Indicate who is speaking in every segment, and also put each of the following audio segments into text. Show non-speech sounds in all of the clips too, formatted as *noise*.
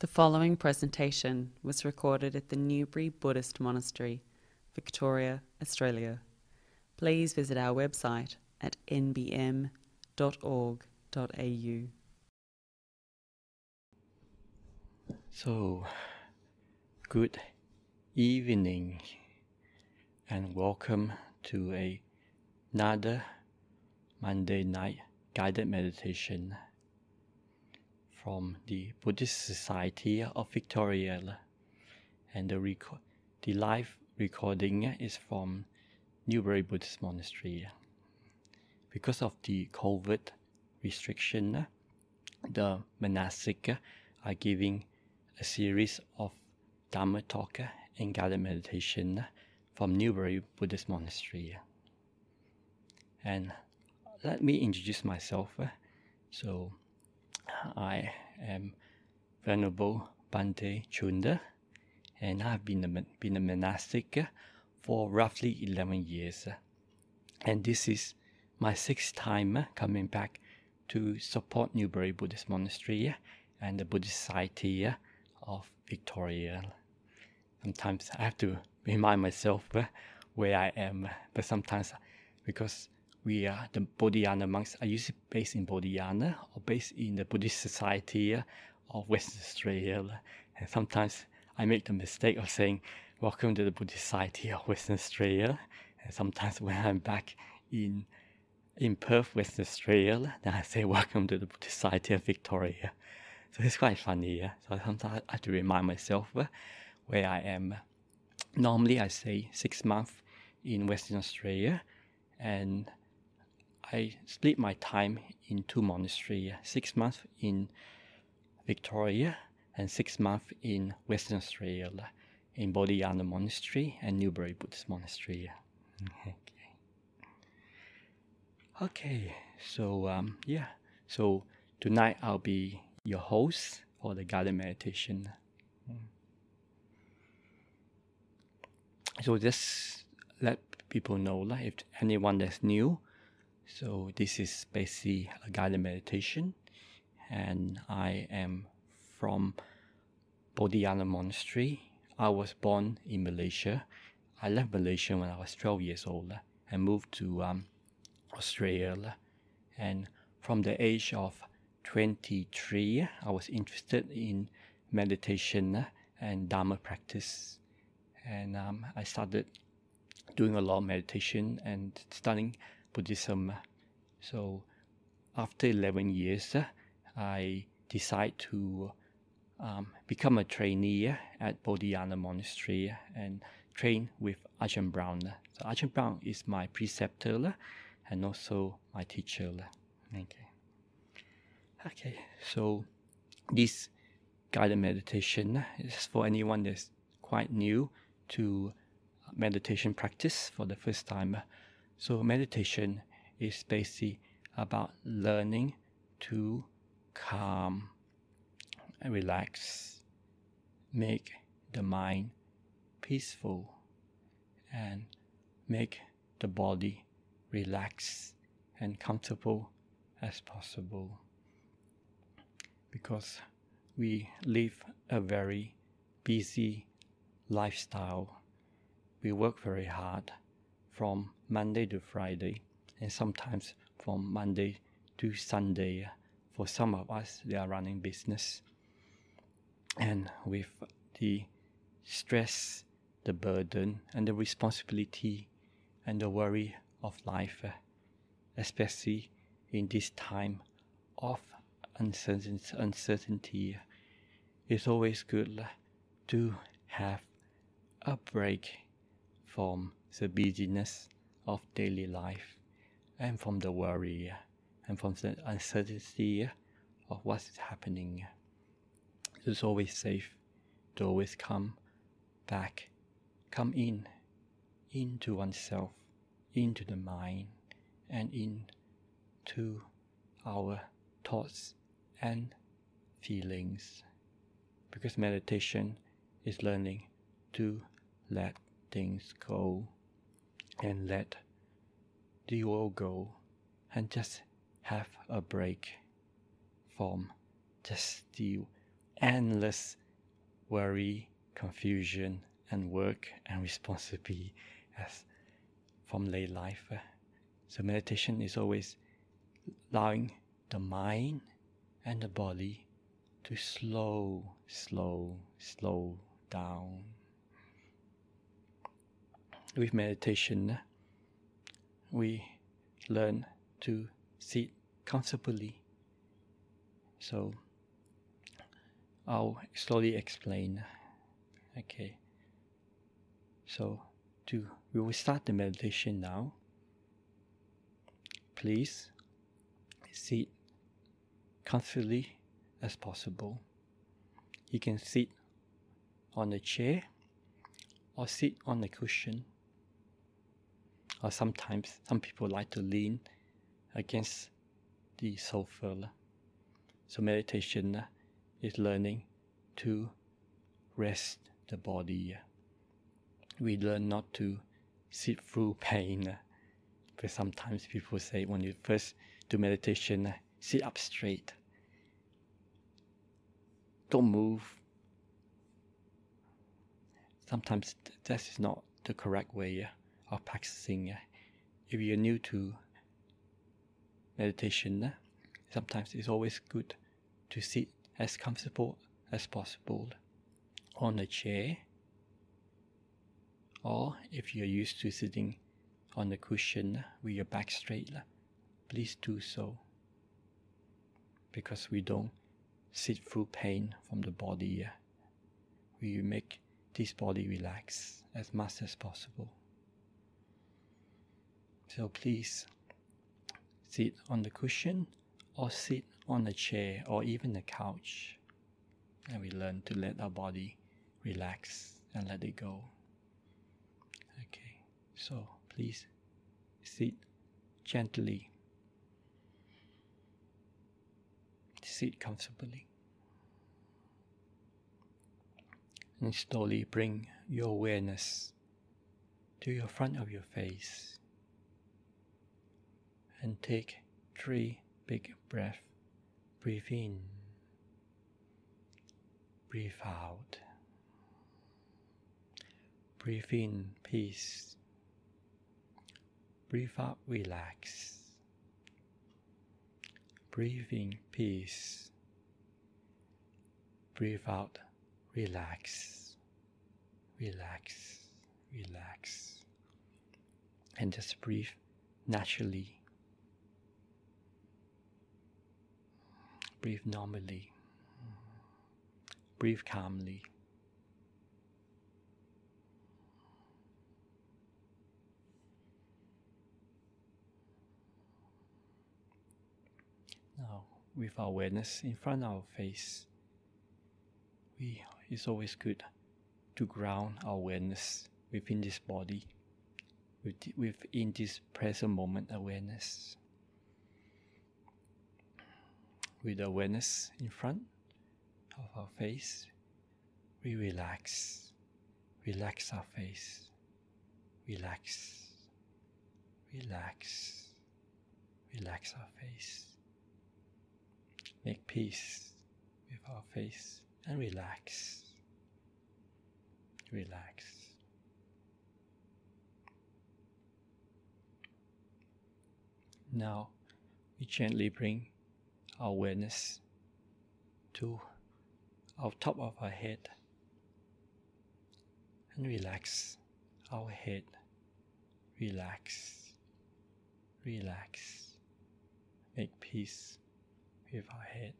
Speaker 1: The following presentation was recorded at the Newbury Buddhist Monastery, Victoria, Australia. Please visit our website at nbm.org.au.
Speaker 2: So, good evening and welcome to another Monday night guided meditation from the Buddhist Society of Victoria. And the, the live recording is from Newbury Buddhist Monastery. Because of the COVID restriction, the monastic are giving a series of Dharma talk and guided meditation from Newbury Buddhist Monastery. And let me introduce myself. So, I am Venerable Bhante Cunda, and I've been a, been a monastic for roughly 11 years. And this is my sixth time coming back to support Newbury Buddhist Monastery and the Buddhist Society of Victoria. Sometimes I have to remind myself where I am, but sometimes because we are the Bodhinyana monks are usually based in Bodhinyana or based in the Buddhist Society of Western Australia. And sometimes I make the mistake of saying, Welcome to the Buddhist Society of Western Australia. And sometimes when I'm back in in Perth, Western Australia, then I say, Welcome to the Buddhist Society of Victoria. So it's quite funny. Yeah? So sometimes I have to remind myself uh, where I am. Normally, I say six months in Western Australia and I split my time in two monasteries, six months in Victoria and six months in Western Australia, in Bodhinyana Monastery and Newbury Buddhist Monastery. Okay. Okay, so um, yeah, so tonight I'll be your host for the guided meditation. So just let people know, like, if anyone that's new, so this is basically a guided meditation, and I am from Bodhinyana Monastery. I was born in Malaysia. I left Malaysia when I was 12 years old and moved to um, Australia. And from the age of 23, I was interested in meditation and Dharma practice. And um, I started doing a lot of meditation and studying Buddhism. So after 11 years, I decided to um, become a trainee at Bodhinyana Monastery and train with Ajahn Brahm. So Ajahn Brahm is my preceptor and also my teacher. Okay. Okay, so this guided meditation is for anyone that's quite new to meditation practice for the first time. So meditation is basically about learning to calm and relax, make the mind peaceful, and make the body relaxed and comfortable as possible. Because we live a very busy lifestyle. We work very hard from Monday to Friday, and sometimes from Monday to Sunday. For some of us, they are running business. And with the stress, the burden, and the responsibility and the worry of life, especially in this time of uncertainty, it's always good to have a break from the busyness of daily life and from the worry and from the uncertainty of what's happening. It's always safe to always come back, come in, into oneself, into the mind, and into our thoughts and feelings. Because meditation is learning to let things go and let the world go and just have a break from just the endless worry, confusion, and work and responsibility as from life. So meditation is always allowing the mind and the body to slow, slow, slow down. With meditation, we learn to sit comfortably. So I'll slowly explain. Okay. So to we will start the meditation now. Please sit comfortably as possible. You can sit on a chair or sit on a cushion. Or sometimes some people like to lean against the sofa. So meditation is learning to rest the body. We learn not to sit through pain. But sometimes people say when you first do meditation, sit up straight. Don't move. Sometimes that is not the correct way of practicing. Uh, if you're new to meditation, uh, sometimes it's always good to sit as comfortable as possible on a chair or if you're used to sitting on a cushion uh, with your back straight, please do so because we don't sit through pain from the body. We make this body relax as much as possible. So please sit on the cushion or sit on a chair or even a couch. And we learn to let our body relax and let it go. Okay, so please sit gently, sit comfortably, and slowly bring your awareness to your front of your face and take three big breaths. Breathe in, breathe out. Breathe in peace. Breathe out relax. Breathe in peace. Breathe out relax. Relax. Relax. And just breathe naturally. Breathe normally. Breathe calmly. Now, with our awareness in front of our face, we it's always good to ground our awareness within this body, within this present moment awareness. With awareness in front of our face, we relax, relax our face, relax, relax, relax our face. Make peace with our face and relax. Relax. Now we gently bring awareness to our top of our head and relax our head. Relax. Relax. Make peace with our head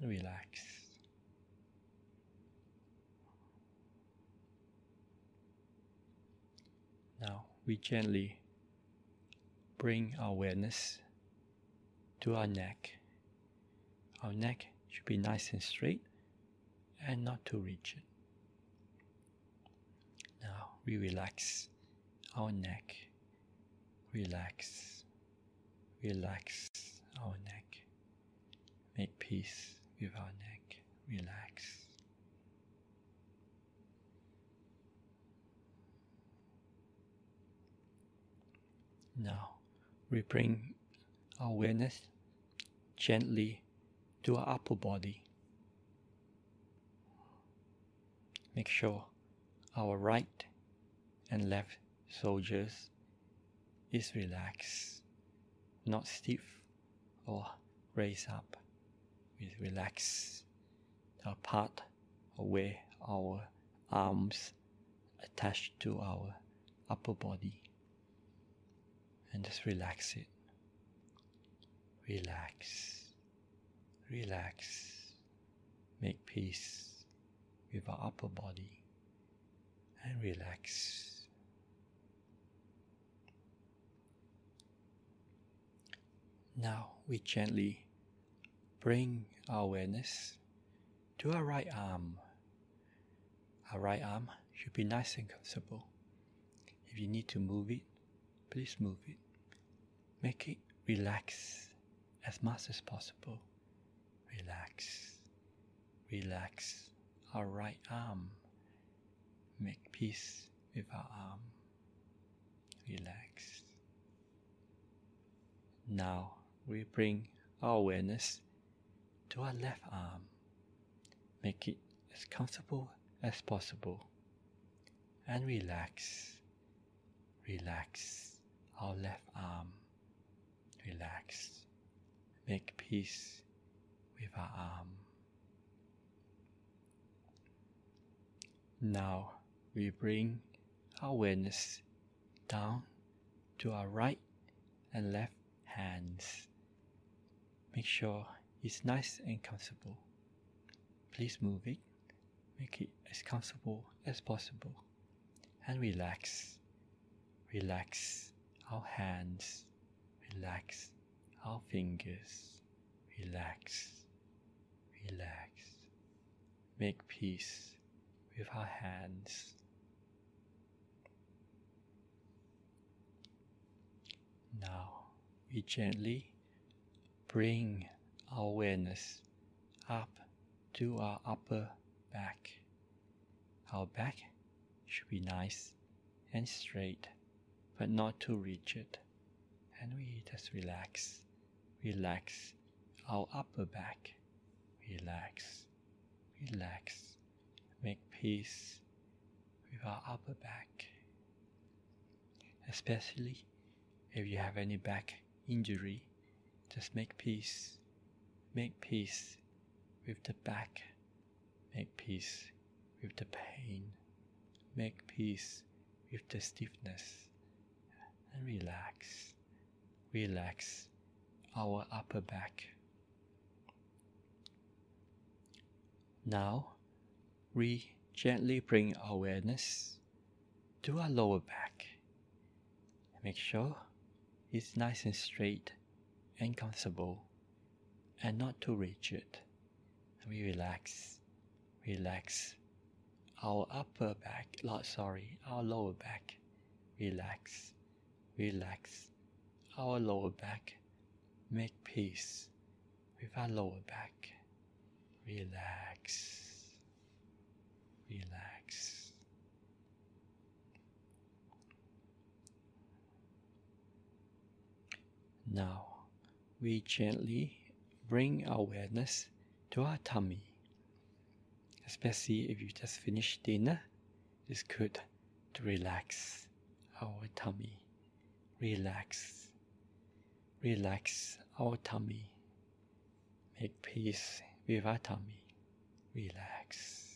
Speaker 2: and relax. Now we gently bring our awareness to our neck. Our neck should be nice and straight and not too rigid. Now we relax our neck. Relax. Relax our neck. Make peace with our neck. Relax. Now we bring our awareness gently to our upper body. Make sure our right and left shoulders is relaxed, not stiff or raised up. We relax the part where our arms attached to our upper body and just relax it. Relax, relax, make peace with our upper body and relax. Now we gently bring our awareness to our right arm. Our right arm should be nice and comfortable. If you need to move it, please move it. Make it relax as much as possible. Relax, relax our right arm. Make peace with our arm. Relax. Now we bring our awareness to our left arm. Make it as comfortable as possible. And relax. Relax our left arm. Relax. Make peace with our arm. Now we bring our awareness down to our right and left hands. Make sure it's nice and comfortable. Please move it, make it as comfortable as possible, and relax. Relax our hands, relax our fingers, relax, relax. Make peace with our hands. Now we gently bring our awareness up to our upper back. Our back should be nice and straight, but not too rigid. And we just relax, relax our upper back. Relax, relax, make peace with our upper back. Especially if you have any back injury, just make peace. Make peace with the back. Make peace with the pain. Make peace with the stiffness. And relax. Relax our upper back. Now, we gently bring awareness to our lower back. Make sure it's nice and straight and comfortable and not too rigid. And We relax, relax our upper back, sorry, our lower back. Relax, relax our lower back. Make peace with our lower back. Relax, relax. Now we gently bring awareness to our tummy. Especially if you just finished dinner, it's good to relax our tummy. Relax. Relax our tummy. Make peace tummy. Relax.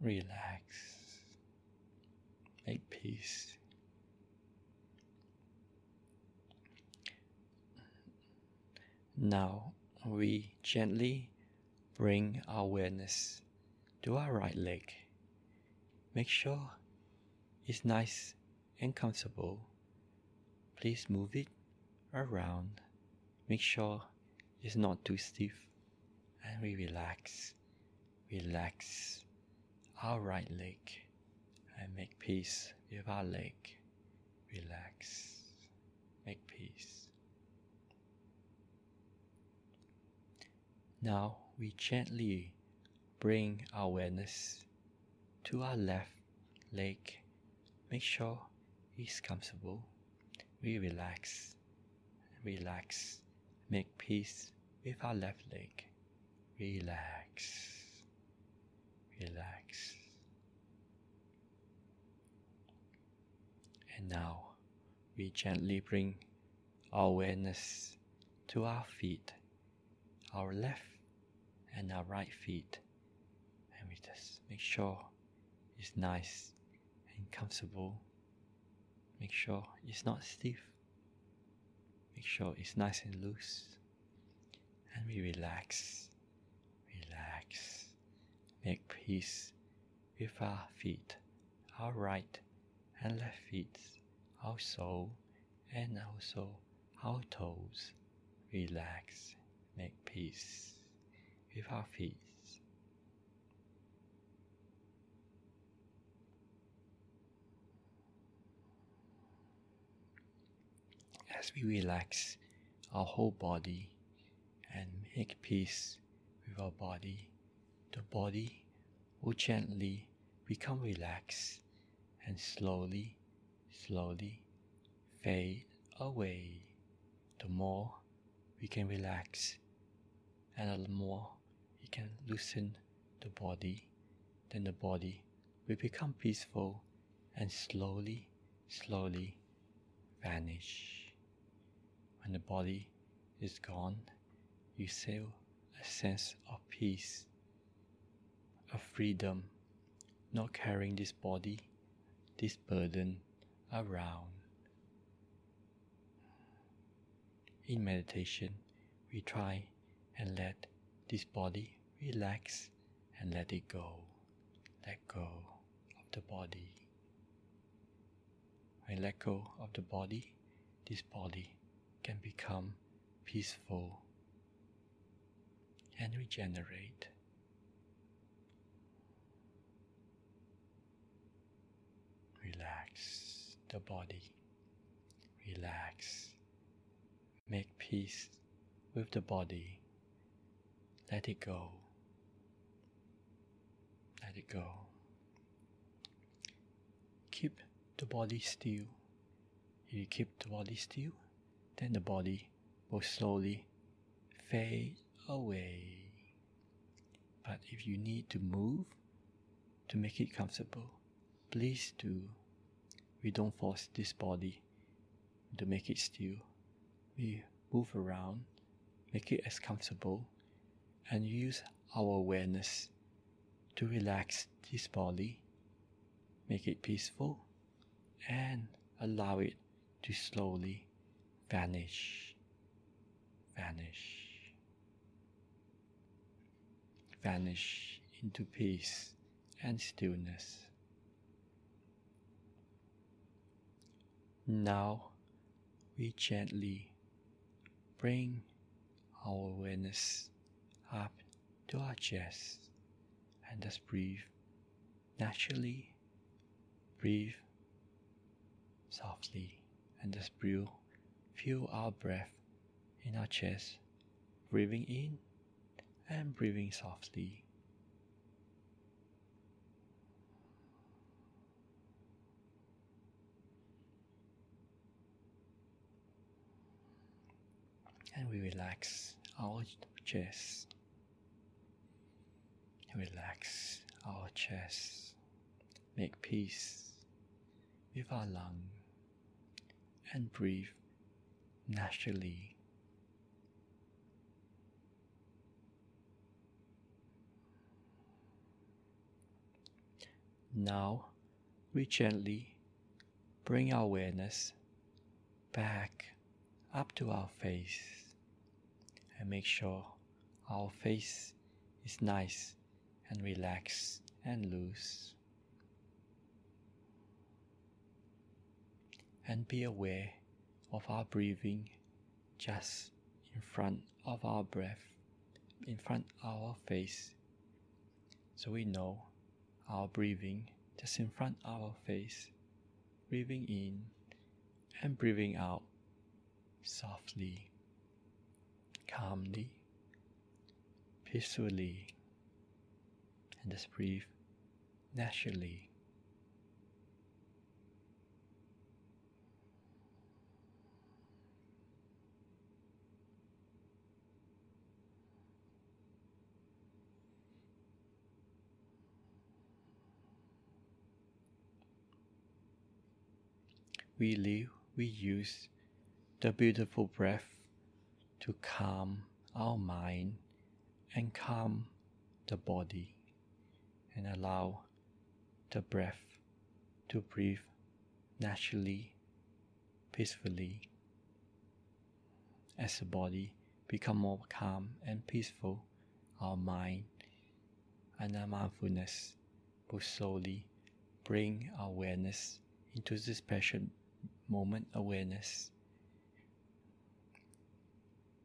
Speaker 2: Relax. Make peace. Now we gently bring our awareness to our right leg. Make sure it's nice and comfortable. Please move it around. Make sure it's not too stiff. And we relax. Relax our right leg and make peace with our leg. Relax. Make peace. Now we gently bring our awareness to our left leg. Make sure it's comfortable. We relax, relax, make peace with our left leg. Relax, relax. And now we gently bring our awareness to our feet, our left and our right feet, and we just make sure it's nice and comfortable. Make sure it's not stiff. Make sure it's nice and loose. And we relax, relax, make peace with our feet, our right and left feet, our soul, and also our toes. Relax, make peace with our feet. As we relax our whole body and make peace with our body, the body will gently become relaxed and slowly, slowly fade away. The more we can relax and the more we can loosen the body, then the body will become peaceful and slowly, slowly vanish. When the body is gone, you feel a sense of peace, of freedom, not carrying this body, this burden around. In meditation, we try and let this body relax and let it go. Let go of the body. When let go of the body, this body can become peaceful and regenerate. Relax the body. Relax. Make peace with the body. Let it go. Let it go. Keep the body still. If you keep the body still, then the body will slowly fade away. But if you need to move to make it comfortable, please do. We don't force this body to make it still. We move around, make it as comfortable, and use our awareness to relax this body, make it peaceful, and allow it to slowly vanish, vanish, vanish into peace and stillness. Now we gently bring our awareness up to our chest and just breathe naturally. Breathe softly and just breathe. Feel our breath in our chest, breathing in and breathing softly. And we relax our chest. Relax our chest. Make peace with our lung and breathe naturally. Now we gently bring our awareness back up to our face and make sure our face is nice and relaxed and loose. And be aware of our breathing just in front of our breath, in front of our face. So we know our breathing just in front of our face, breathing in and breathing out softly, calmly, peacefully, and just breathe naturally. We live, we use the beautiful breath to calm our mind and calm the body and allow the breath to breathe naturally, peacefully. As the body become more calm and peaceful, our mind and our mindfulness will slowly bring awareness into this present moment awareness,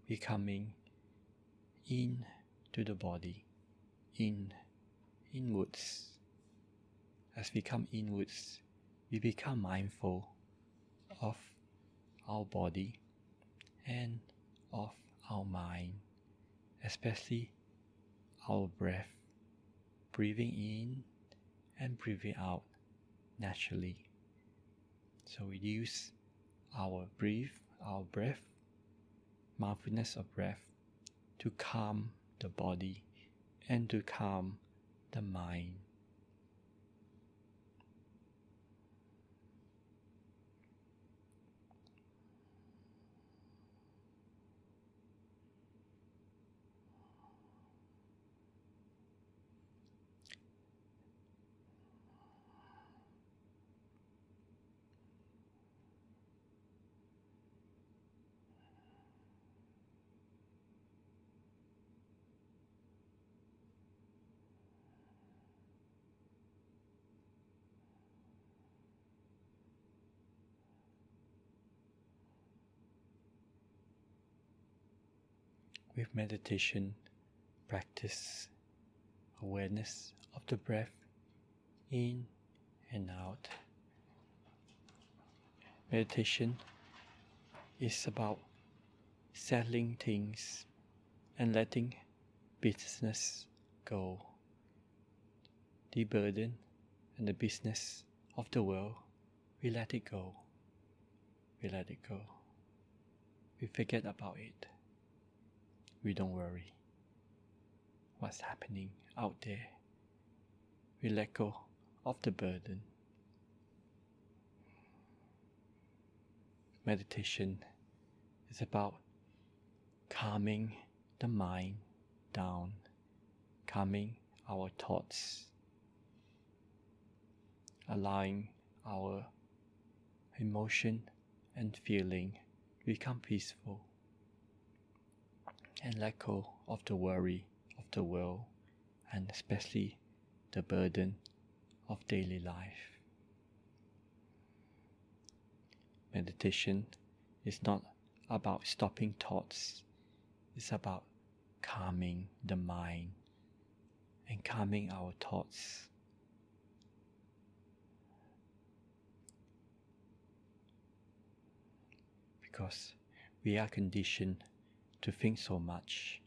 Speaker 2: becoming in to the body, in inwards. As we come inwards, we become mindful of our body and of our mind, especially our breath, breathing in and breathing out naturally. So we use our breath, our breath, mindfulness of breath to calm the body and to calm the mind. With meditation, practice awareness of the breath in and out. Meditation is about settling things and letting business go. The burden and the business of the world, we let it go. We let it go. We forget about it we don't worry what's happening out there. We let go of the burden. Meditation is about calming the mind down, calming our thoughts, allowing our emotion and feeling become peaceful and let go of the worry of the world and especially the burden of daily life. Meditation is not about stopping thoughts, it's about calming the mind and calming our thoughts. Because we are conditioned to think so much.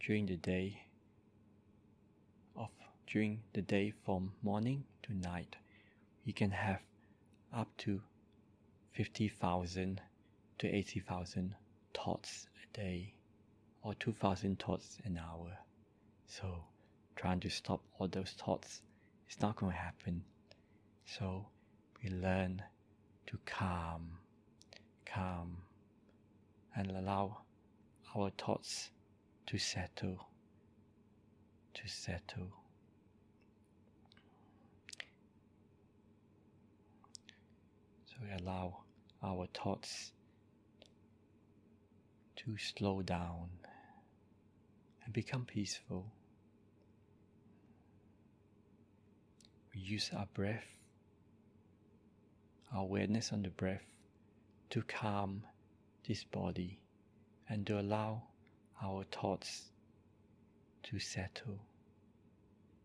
Speaker 2: During the day of during the day from morning to night, we can have up to 50,000 to 80,000 thoughts a day or 2,000 thoughts an hour. So trying to stop all those thoughts is not going to happen. So we learn to calm, calm, and allow our thoughts to settle, to settle. So we allow our thoughts to slow down and become peaceful. We use our breath, our awareness on the breath, to calm this body and to allow our thoughts to settle,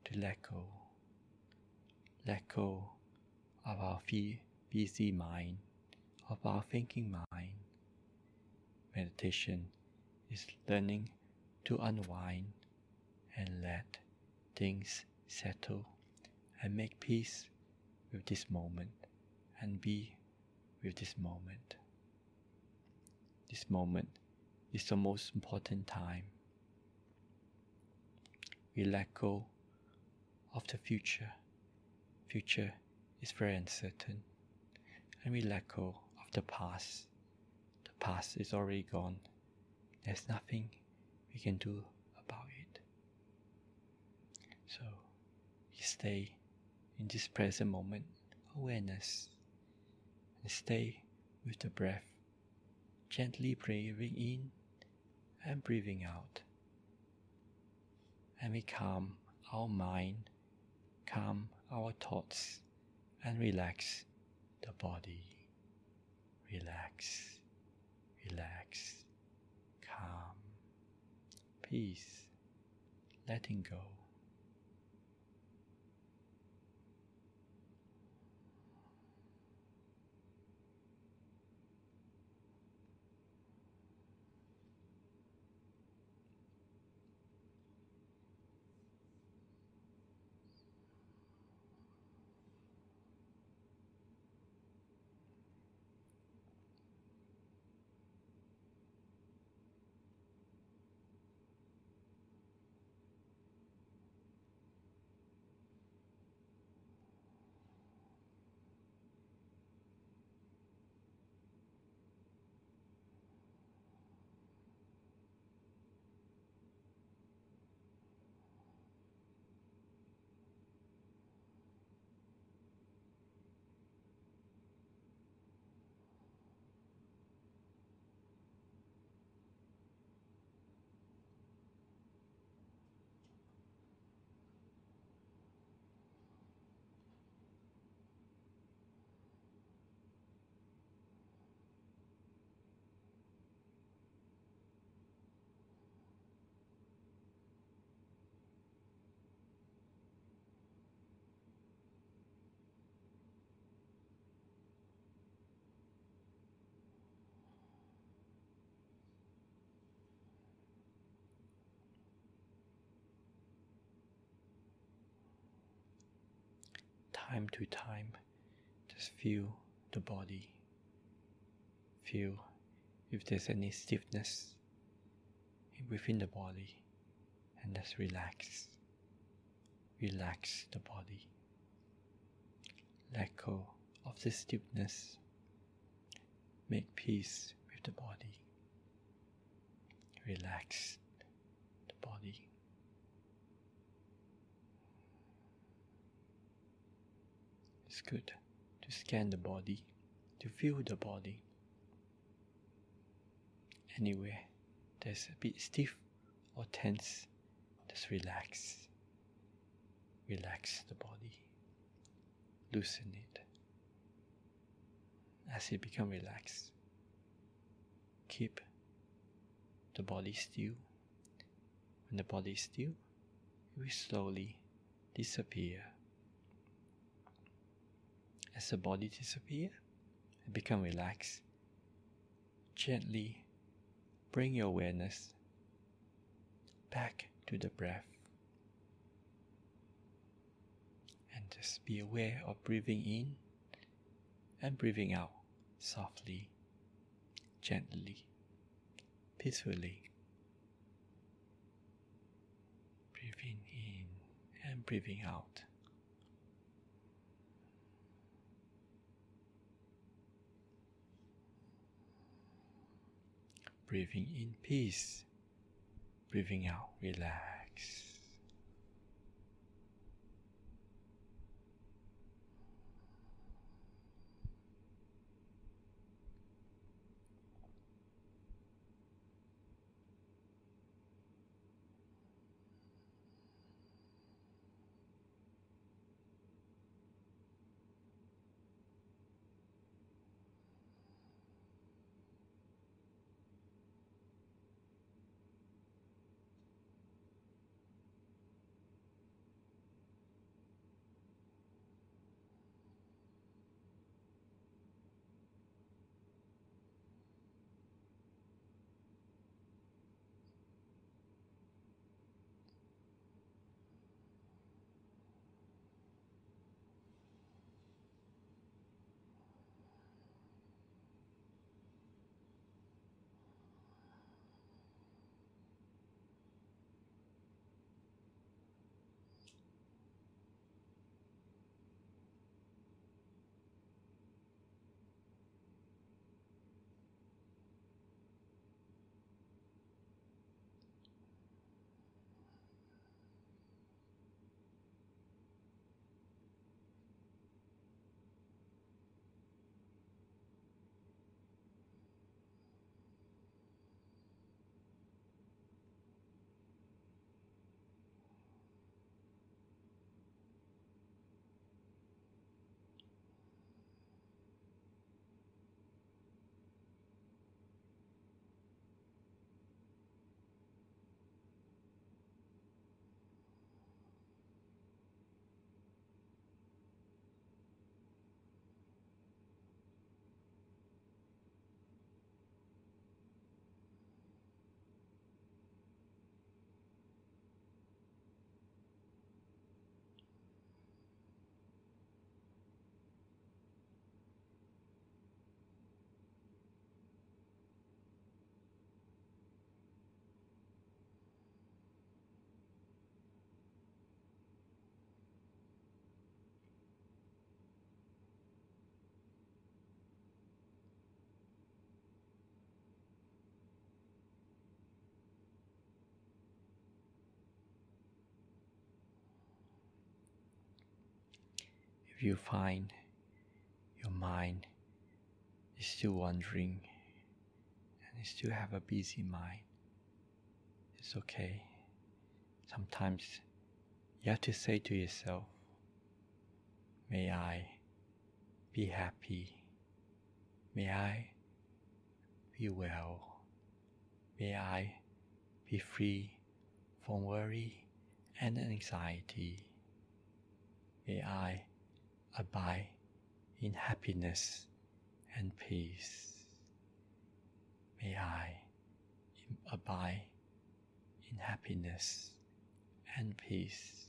Speaker 2: to let go. Let go of our busy mind, of our thinking mind. Meditation is learning to unwind and let things settle and make peace with this moment and be with this moment this moment is the most important time. We let go of the future. Future is very uncertain, and we let go of the past. The past is already gone. There's nothing we can do about it. So we stay in this present moment awareness and stay with the breath, gently breathing in and breathing out. And we calm our mind, calm our thoughts, and relax the body. Relax, relax, calm, peace, letting go. Time to time, just feel the body. Feel if there's any stiffness within the body, and just relax. Relax the body. Let go of the stiffness. Make peace with the body. Relax the body. Good to scan the body, to feel the body. Anywhere there's a bit stiff or tense, just relax. Relax the body. Loosen it. As it becomes relaxed, keep the body still. When the body is still, it will slowly disappear as the body disappears and become relaxed, gently bring your awareness back to the breath. And just be aware of breathing in and breathing out softly, gently, peacefully. Breathing in and breathing out. Breathing in peace, breathing out, relax. You find your mind is still wandering and you still have a busy mind, it's okay. Sometimes you have to say to yourself, May I be happy. May I be well. May I be free from worry and anxiety. May I abide in happiness and peace. May I abide in happiness and peace.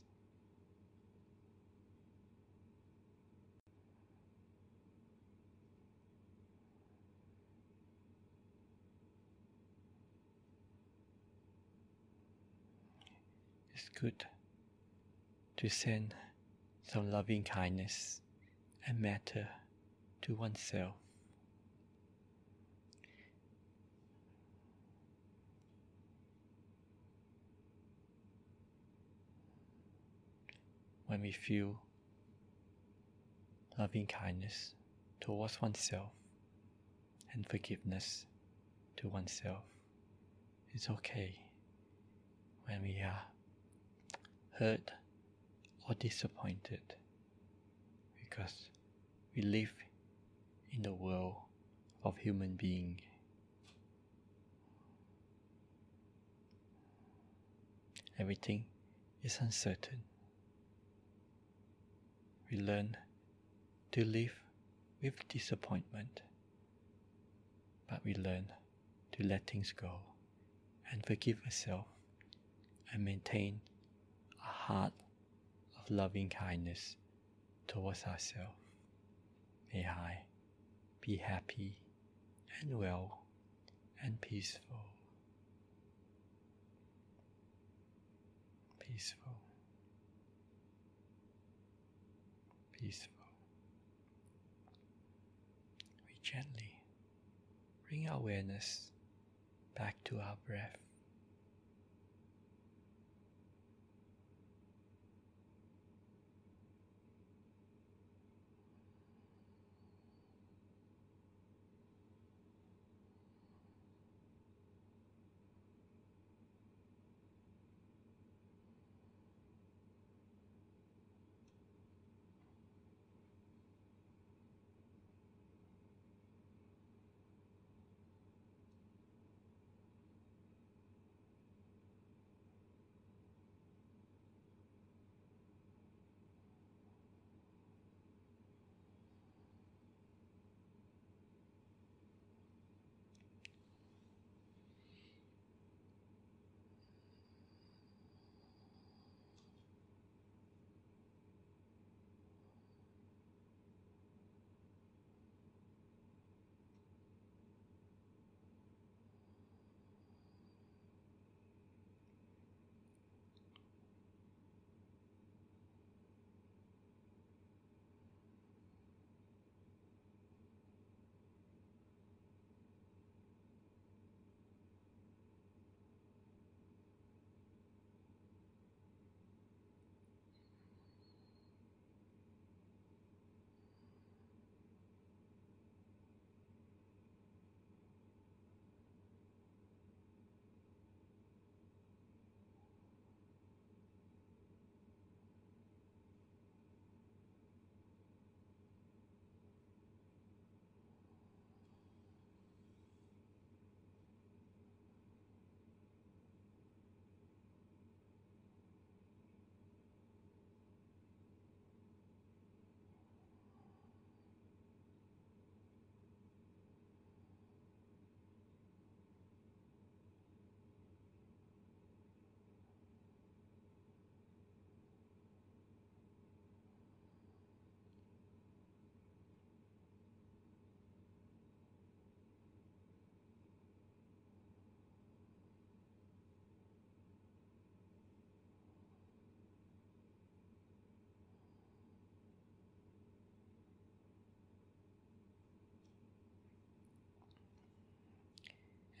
Speaker 2: It's good to send some loving kindness and metta to oneself. When we feel loving kindness towards oneself and forgiveness to oneself, it's okay when we are hurt or disappointed because we live in the world of human being. Everything is uncertain. We learn to live with disappointment, but we learn to let things go and forgive ourselves and maintain a heart of loving kindness towards ourselves. May I be happy and well and peaceful. Peaceful. Peaceful. We gently bring awareness back to our breath.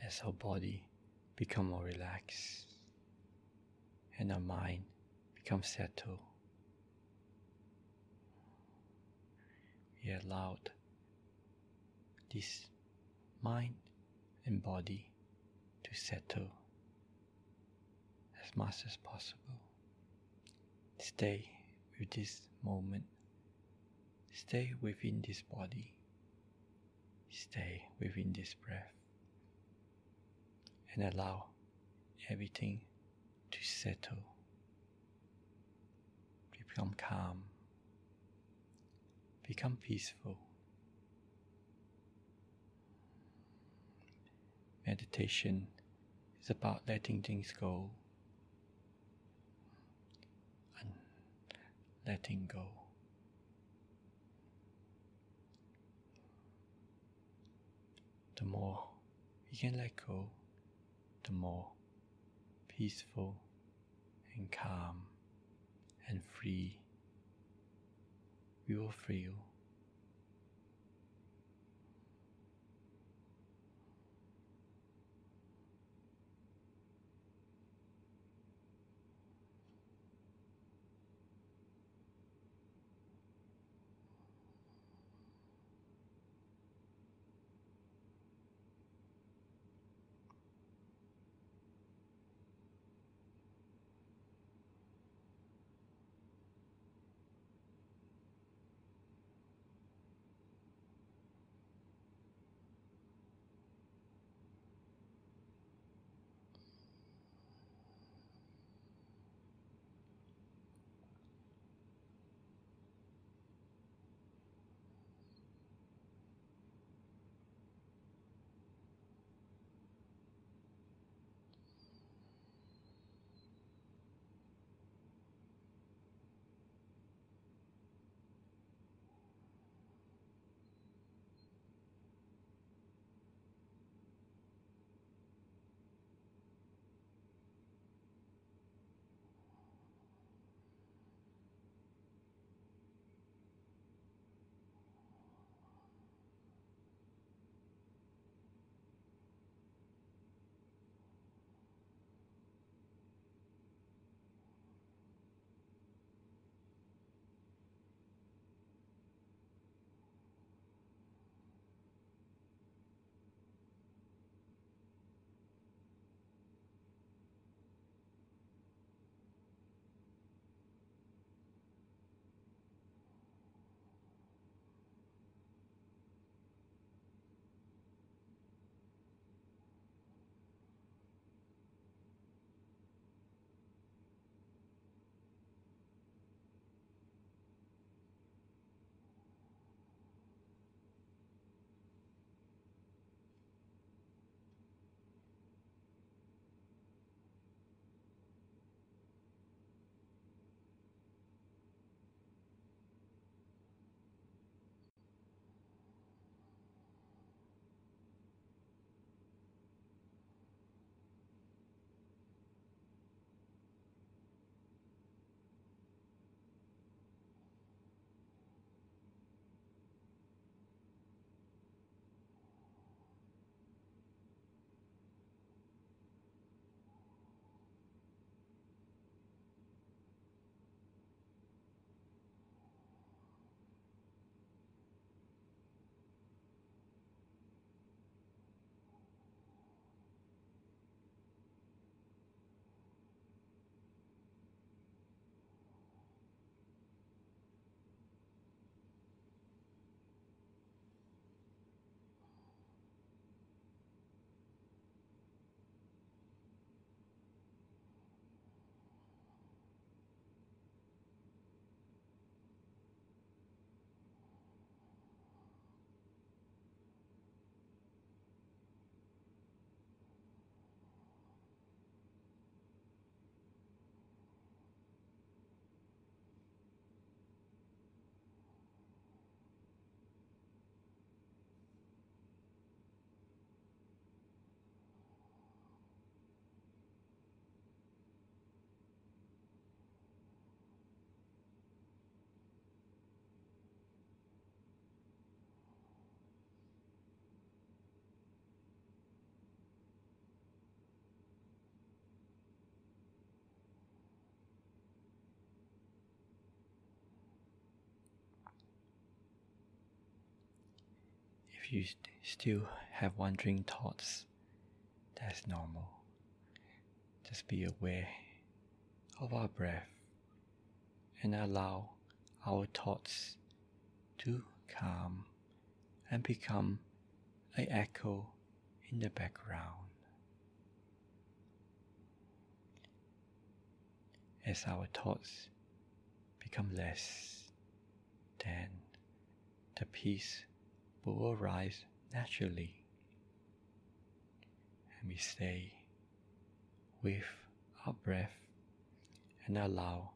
Speaker 2: As our body become more relaxed and our mind becomes settled. we allowed this mind and body to settle as much as possible. Stay with this moment. Stay within this body. Stay within this breath. And allow everything to settle. Become calm. Become peaceful. Meditation is about letting things go and letting go. The more we can let go, the more peaceful and calm and free we will feel. If you st- still have wandering thoughts, that's normal. Just be aware of our breath and allow our thoughts to calm and become an echo in the background. As our thoughts become less, then the peace will arise naturally. And we stay with our breath and allow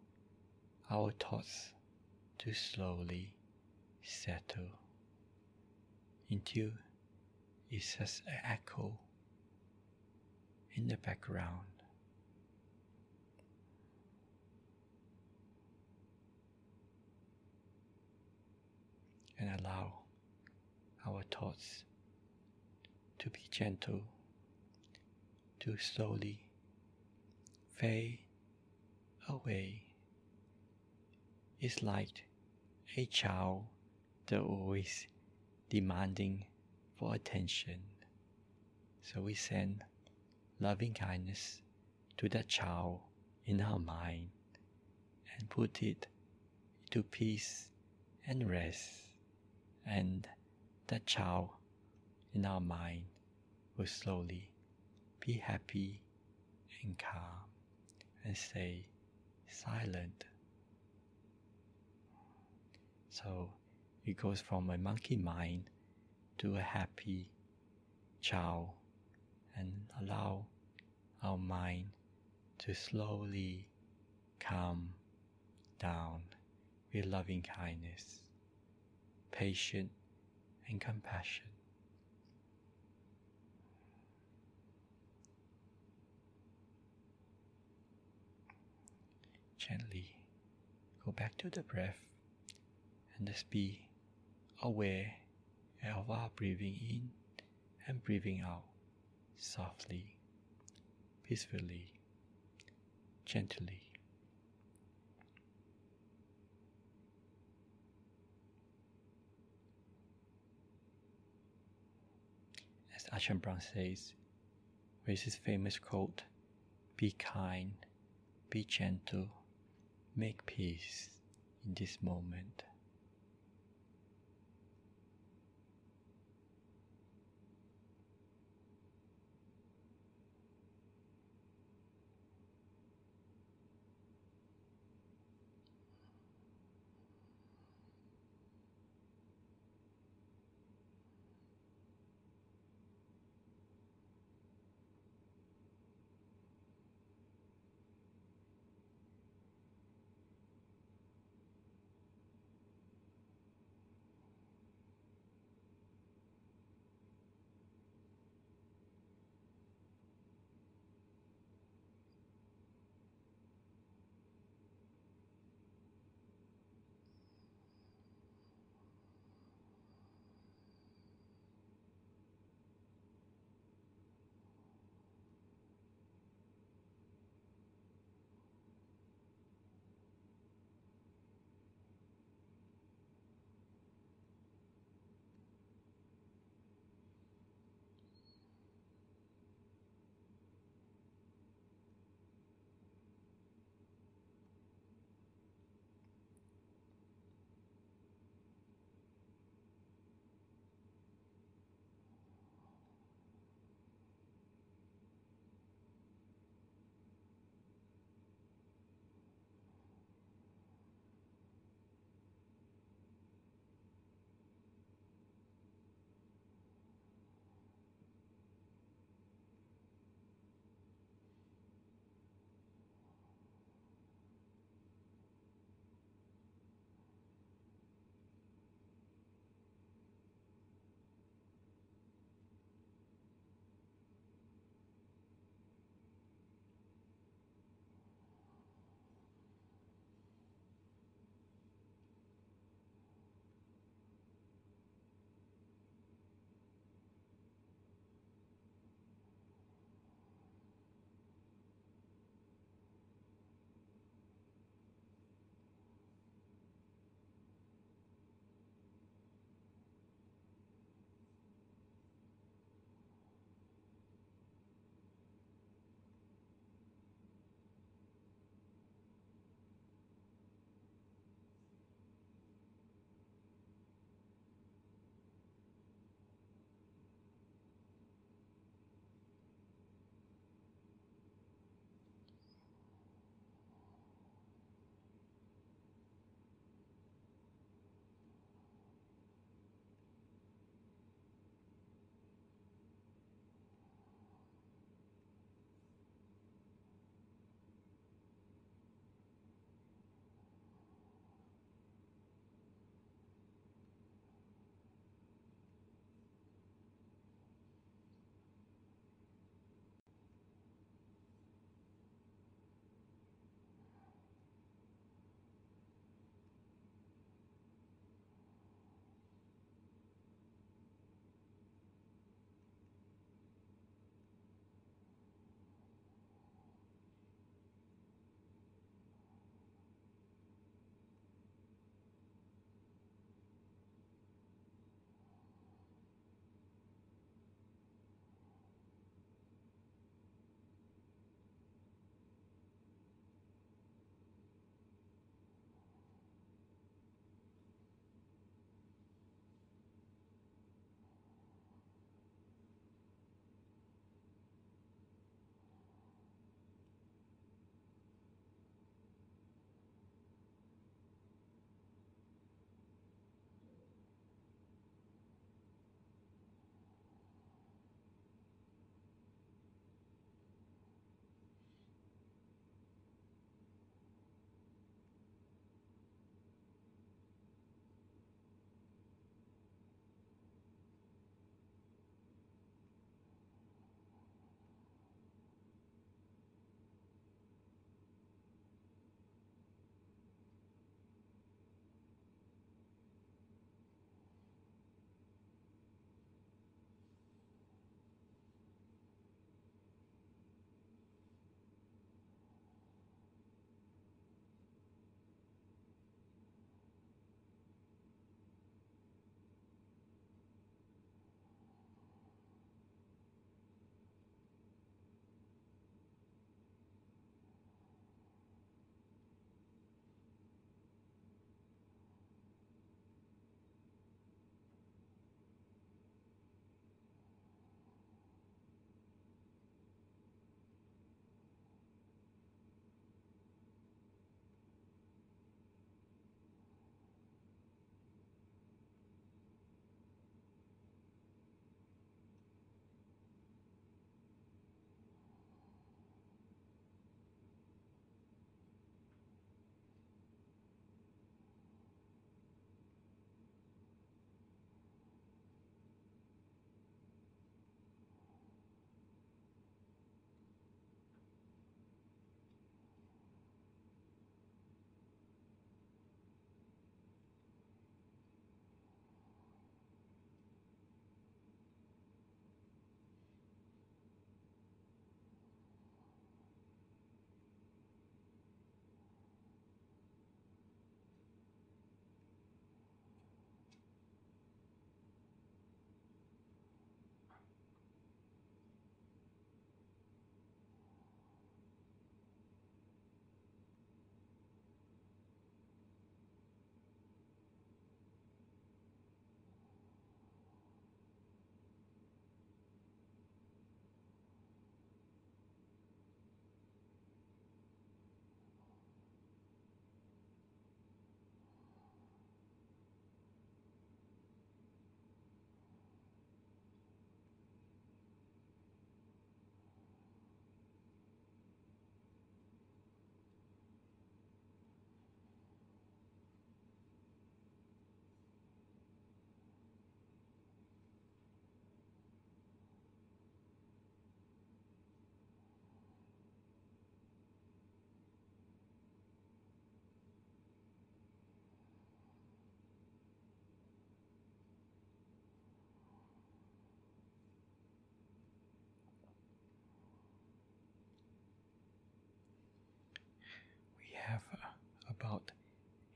Speaker 2: our thoughts to slowly settle until it's just an echo in the background. And allow our thoughts to be gentle, to slowly fade away. It's like a child that always demanding for attention. So we send loving kindness to that child in our mind and put it to peace and rest. And that child in our mind will slowly be happy and calm and stay silent. So it goes from a monkey mind to a happy child and allow our mind to slowly calm down with loving kindness, patience, and compassion. Gently go back to the breath and just be aware of our breathing in and breathing out softly, peacefully, gently. As Ajahn says, with his famous quote, be kind, be gentle, make peace in this moment.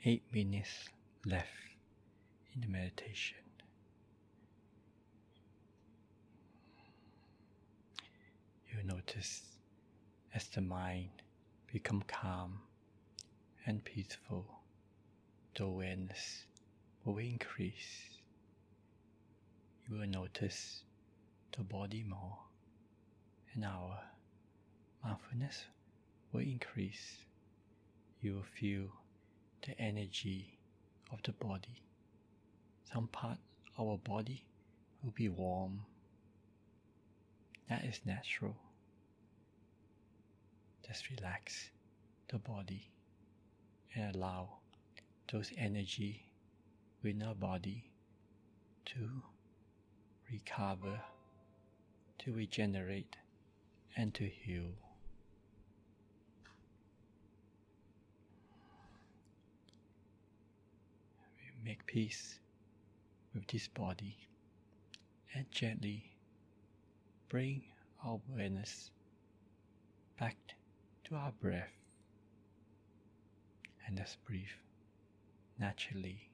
Speaker 2: Eight minutes left in the meditation. You notice as the mind become calm and peaceful, the awareness will increase. You will notice the body more, and our mindfulness will increase. You will feel the energy of the body. Some part of our body will be warm. That is natural. Just relax the body and allow those energy within our body to recover, to regenerate, and to heal. We make peace with this body and gently bring our awareness back to our breath and let's breathe naturally.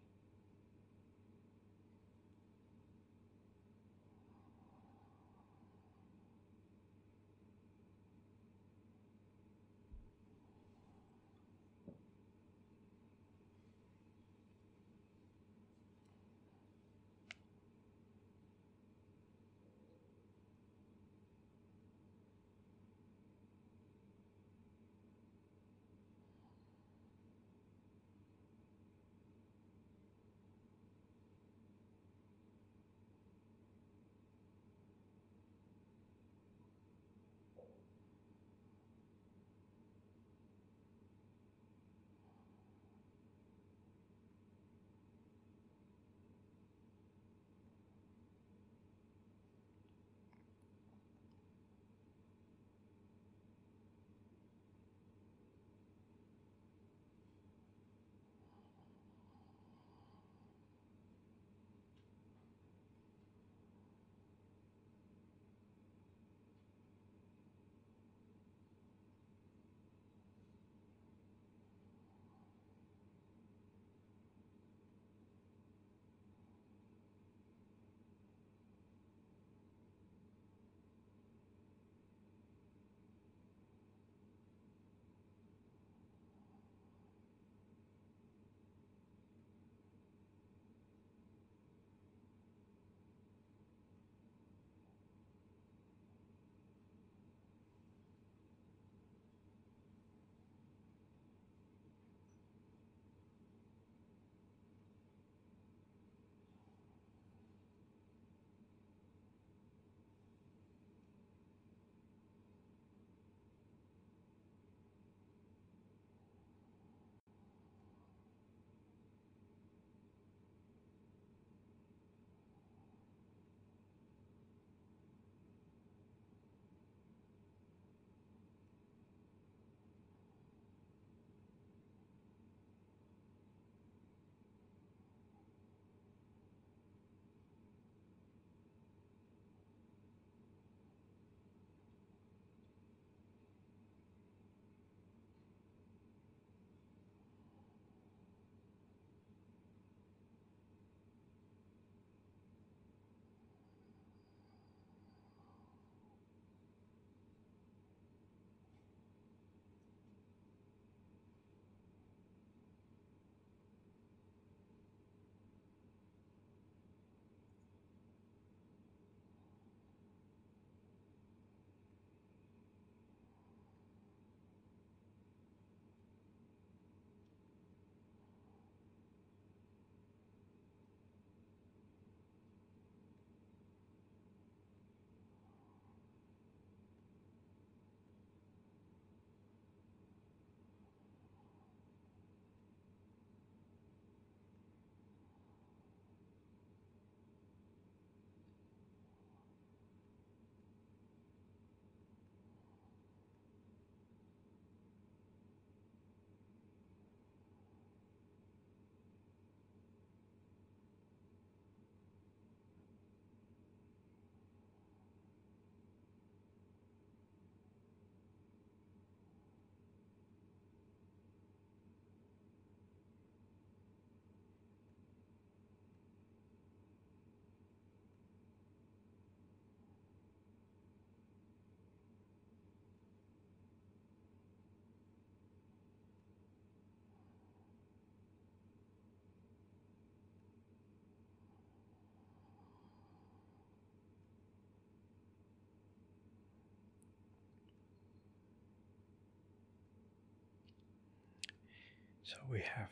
Speaker 2: So we have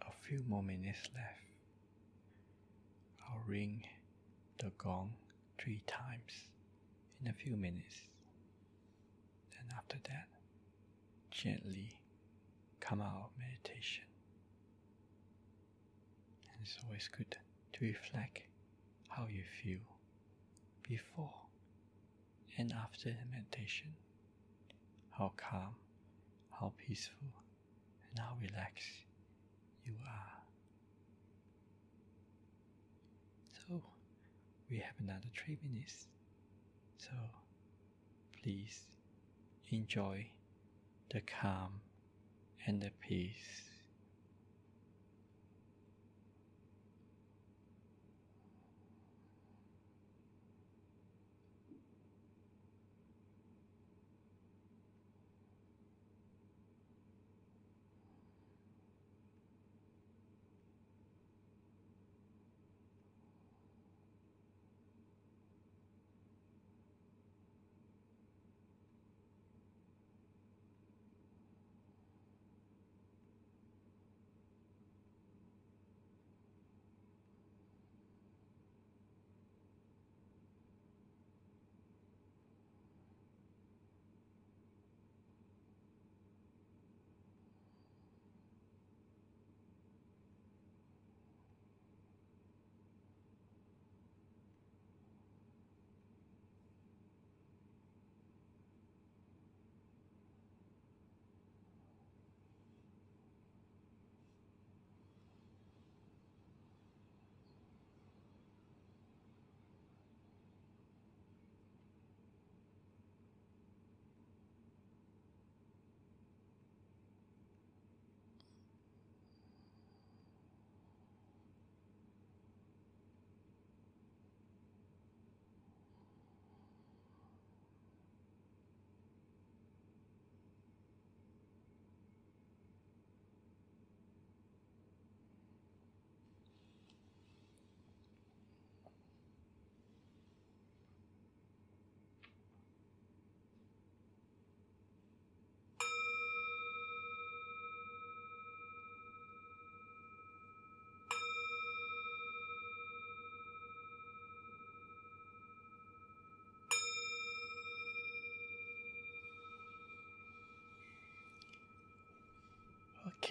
Speaker 2: a few more minutes left. I'll ring the gong three times in a few minutes. Then after that, gently come out of meditation. And it's always good to reflect how you feel before and after the meditation. How calm, how peaceful, and how relaxed you are. So, we have another three minutes. So, please enjoy the calm and the peace.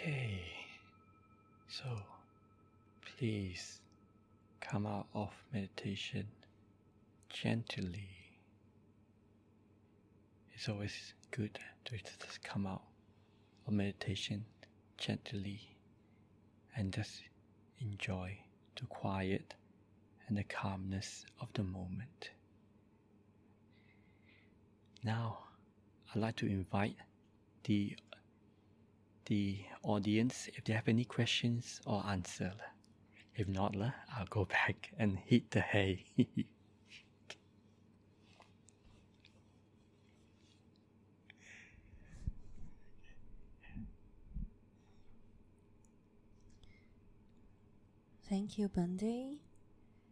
Speaker 2: Okay, so please come out of meditation gently. It's always good to just come out of meditation gently and just enjoy the quiet and the calmness of the moment. Now, I'd like to invite the the audience if they have any questions or answer. If not, I'll go *laughs* back and hit the hay.
Speaker 3: Thank you, Bhante.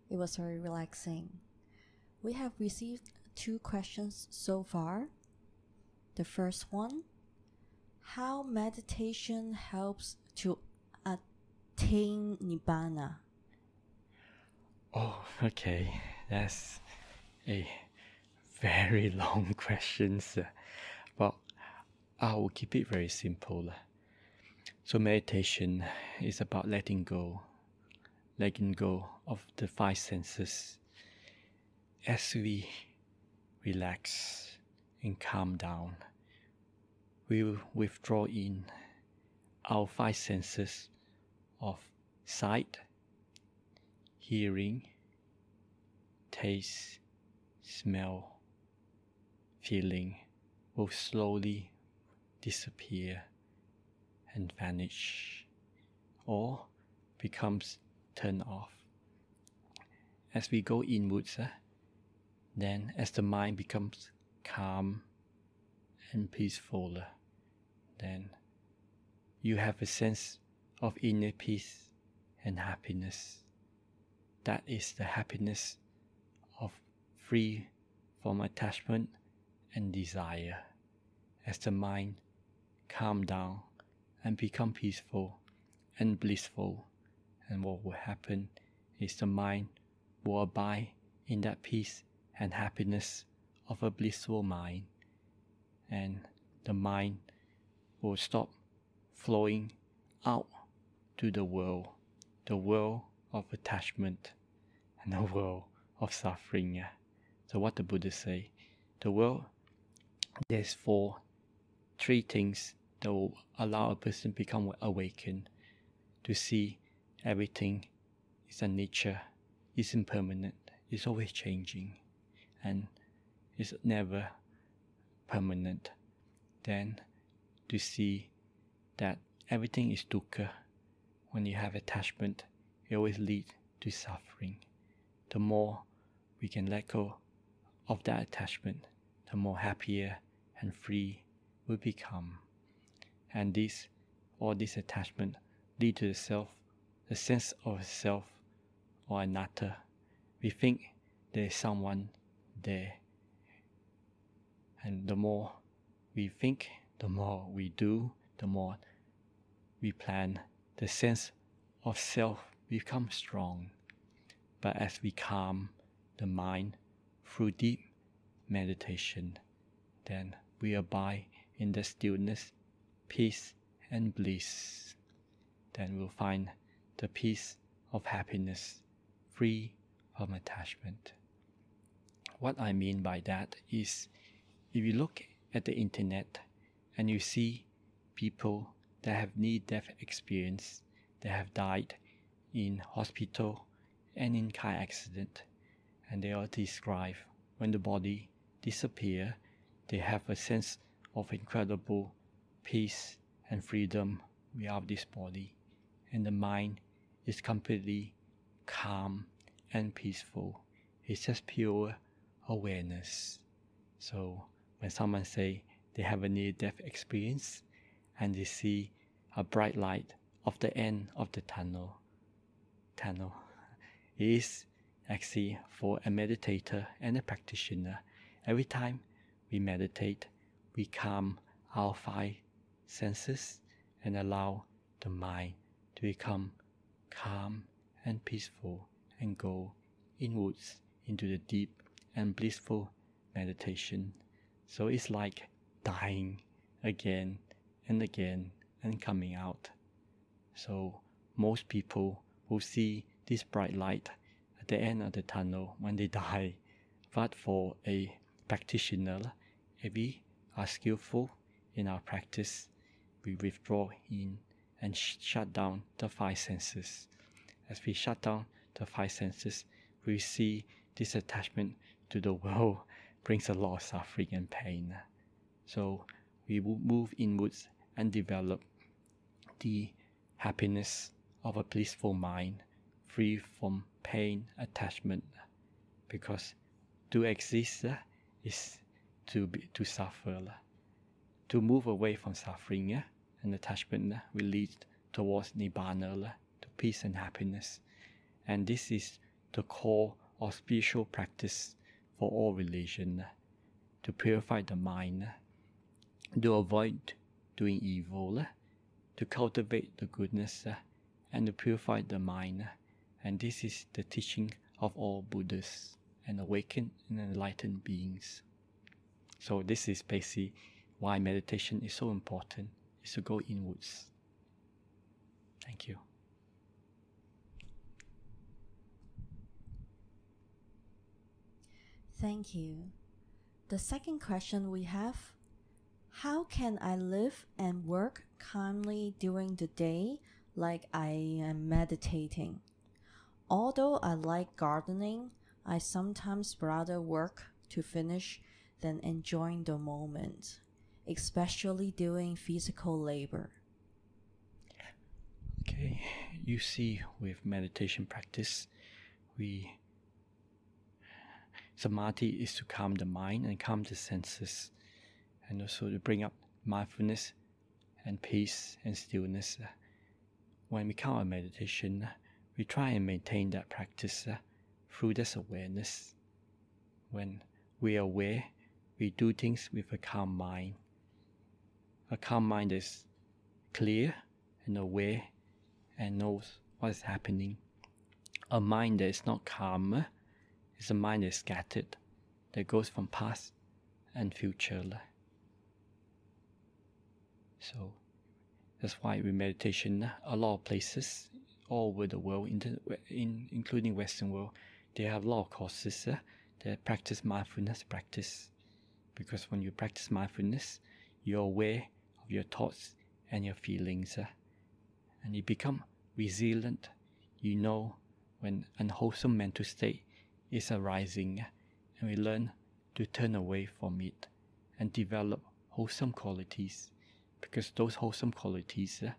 Speaker 3: It was very relaxing. We have received two questions so far. The first one How meditation helps to attain Nibbana?
Speaker 2: Oh, okay. That's a very *laughs* long question, but I will keep it very simple. So, meditation is about letting go letting go of the five senses. As we relax and calm down, will withdraw in our five senses of sight, hearing, taste, smell, feeling will slowly disappear and vanish or becomes turned off. As we go inwards, uh, then as the mind becomes calm and peaceful, uh, then you have a sense of inner peace and happiness. That is the happiness of free from attachment and desire. As the mind calm down and become peaceful and blissful. And what will happen is the mind will abide in that peace and happiness of a blissful mind. And the mind will stop flowing out to the world, the world of attachment and the world of suffering. So what the Buddha say, the world there's four, three things that will allow a person become awakened, to see everything is a nature, is impermanent, is always changing, and is never permanent. Then to see that everything is dukkha. When you have attachment, it always leads to suffering. The more we can let go of that attachment, the more happier and free we become. And this, all this attachment, lead to the self, the sense of self or another. We think there is someone there. And the more we think, the more we do, the more we plan, the sense of self becomes strong. But as we calm the mind through deep meditation, then we abide in the stillness, peace, and bliss. Then we'll find the peace of happiness, free from attachment. What I mean by that is if you look at the internet and you see people that have near death experience that have died in hospital and in car accident. And they all describe when the body disappear they have a sense of incredible peace and freedom without this body. And the mind is completely calm and peaceful. It's just pure awareness. So when someone say they have a near death experience and they see a bright light of the end of the tunnel. Tunnel is actually for a meditator and a practitioner. Every time we meditate, we calm our five senses and allow the mind to become calm and peaceful and go inwards into the deep and blissful meditation. So it's like dying again and again and coming out. So most people will see this bright light at the end of the tunnel when they die. But for a practitioner, if we are skillful in our practice, we withdraw in and sh- shut down the five senses. As we shut down the five senses, we see this attachment to the world *laughs* brings a lot of suffering and pain. So we will move inwards and develop the happiness of a blissful mind, free from pain, attachment, because to exist uh, is to be, to suffer. To move away from suffering uh, and attachment uh, will lead towards nibbana, to peace and happiness. And this is the core of spiritual practice for all religion, to purify the mind, to avoid doing evil, to cultivate the goodness, and to purify the mind. And this is the teaching of all Buddhas and awakened and enlightened beings. So this is basically why meditation is so important, is to go inwards. Thank you.
Speaker 3: Thank you. The second question we have How can I live and work calmly during the day like I am meditating? Although I like gardening, I sometimes rather work to finish than enjoying the moment, especially doing physical labor.
Speaker 2: Okay, you see, with meditation practice, we samadhi is to calm the mind and calm the senses, and also to bring up mindfulness and peace and stillness. When we come our meditation, we try and maintain that practice uh, through this awareness. When we are aware, we do things with a calm mind. A calm mind is clear and aware and knows what is happening. A mind that is not calm is a mind that is scattered, that goes from past and future. So that's why we meditation, a lot of places all over the world, in, in including Western world, they have a lot of courses uh, that practice mindfulness practice. Because when you practice mindfulness, you're aware of your thoughts and your feelings, uh, and you become resilient. You know when unwholesome mental state is arising, and we learn to turn away from it and develop wholesome qualities because those wholesome qualities uh,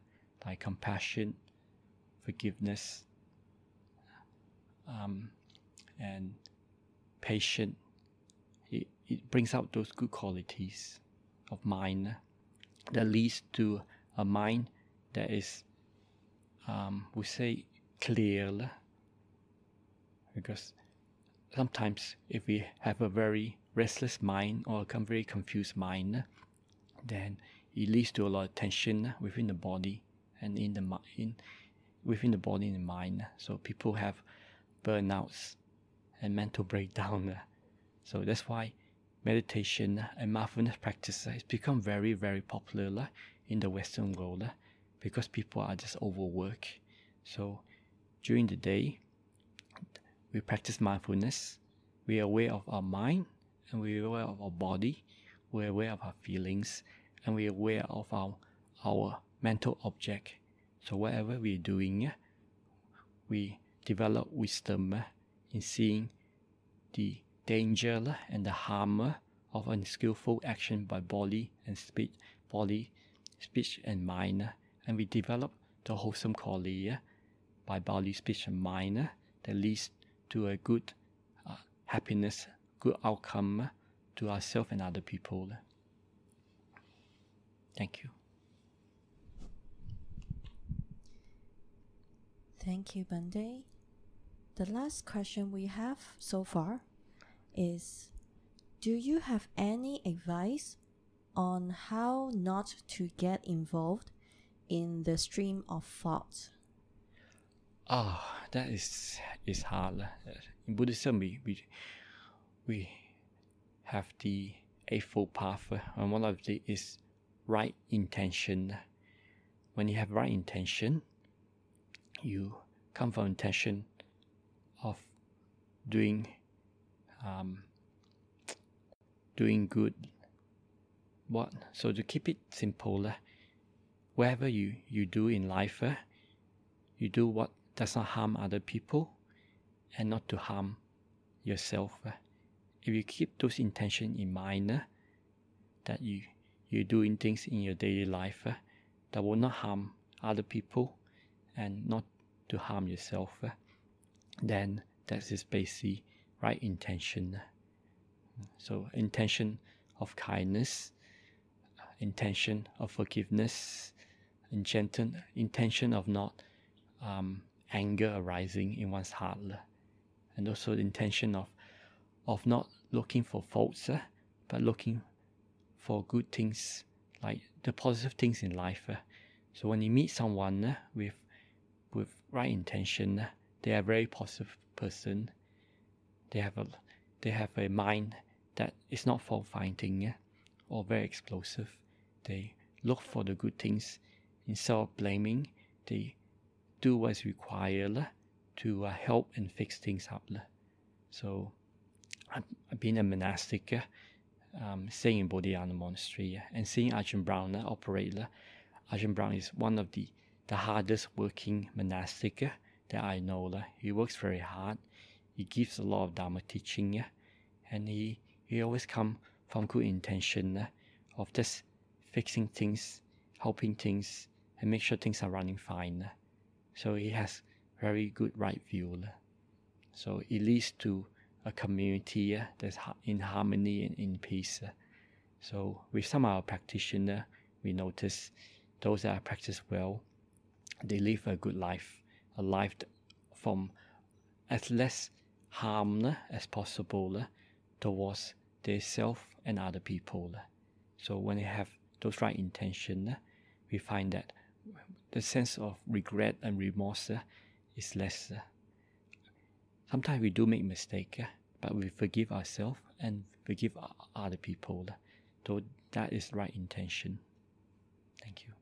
Speaker 2: like compassion, forgiveness, um, and patience, it, it brings out those good qualities of mind uh, that leads to a mind that is, um, we say, clear. Because sometimes if we have a very restless mind or a very confused mind, then it leads to a lot of tension within the body and in the in within the body and the mind. So people have burnouts and mental breakdown. *laughs* So that's why meditation and mindfulness practice has become very very popular in the Western world because people are just overworked. So during the day, we practice mindfulness. We are aware of our mind and we are aware of our body. We're aware of our feelings and we're aware of our, our mental object. So whatever we're doing, eh, we develop wisdom eh, in seeing the danger eh, and the harm of unskillful action by body and speech, body, speech and mind, and we develop the wholesome quality by body, speech, and mind that leads to a good uh, happiness, good outcome to ourselves and other people. Thank you.
Speaker 3: Thank you, Bhante. The last question we have so far is Do you have any advice on how not to get involved in the stream of thought?
Speaker 2: Ah, oh, that is is hard. In Buddhism, we we, we have the eightfold path, and one of the is right intention. When you have right intention, you come from intention of doing um, doing good. What? So to keep it simple, uh, whatever you, you do in life, uh, you do what does not harm other people and not to harm yourself. Uh. If you keep those intentions in mind, that you you're doing things in your daily life uh, that will not harm other people and not to harm yourself, uh, then that is basically right intention. So intention of kindness, intention of forgiveness, intention intention of not um, anger arising in one's heart, and also the intention of of not looking for faults, uh, but looking for good things, like the positive things in life. Uh. So when you meet someone uh, with with right intention, uh, they are a very positive person. They have a they have a mind that is not fault finding or very explosive. They look for the good things instead of blaming. They do what is required to uh, help and fix things up. So I've been a monastic um, staying in Bodhinyana Monastery and seeing Ajahn uh, operate. Ajahn Brahm is one of the, the hardest working monastic uh, that I know. Uh, he works very hard. He gives a lot of Dharma teaching uh, and he, he always come from good intention of just fixing things, helping things, and make sure things are running fine. So he has very good right view. So it leads to a community uh, that's in harmony and in peace. Uh. So with some of our practitioners, we notice those that practice well, they live a good life, a life from as less harm as possible uh, towards their self and other people. So when they have those right intention, we find that the sense of regret and remorse uh, is less. Sometimes we do make mistake, but we forgive ourselves and forgive other people. So that is right intention. Thank you.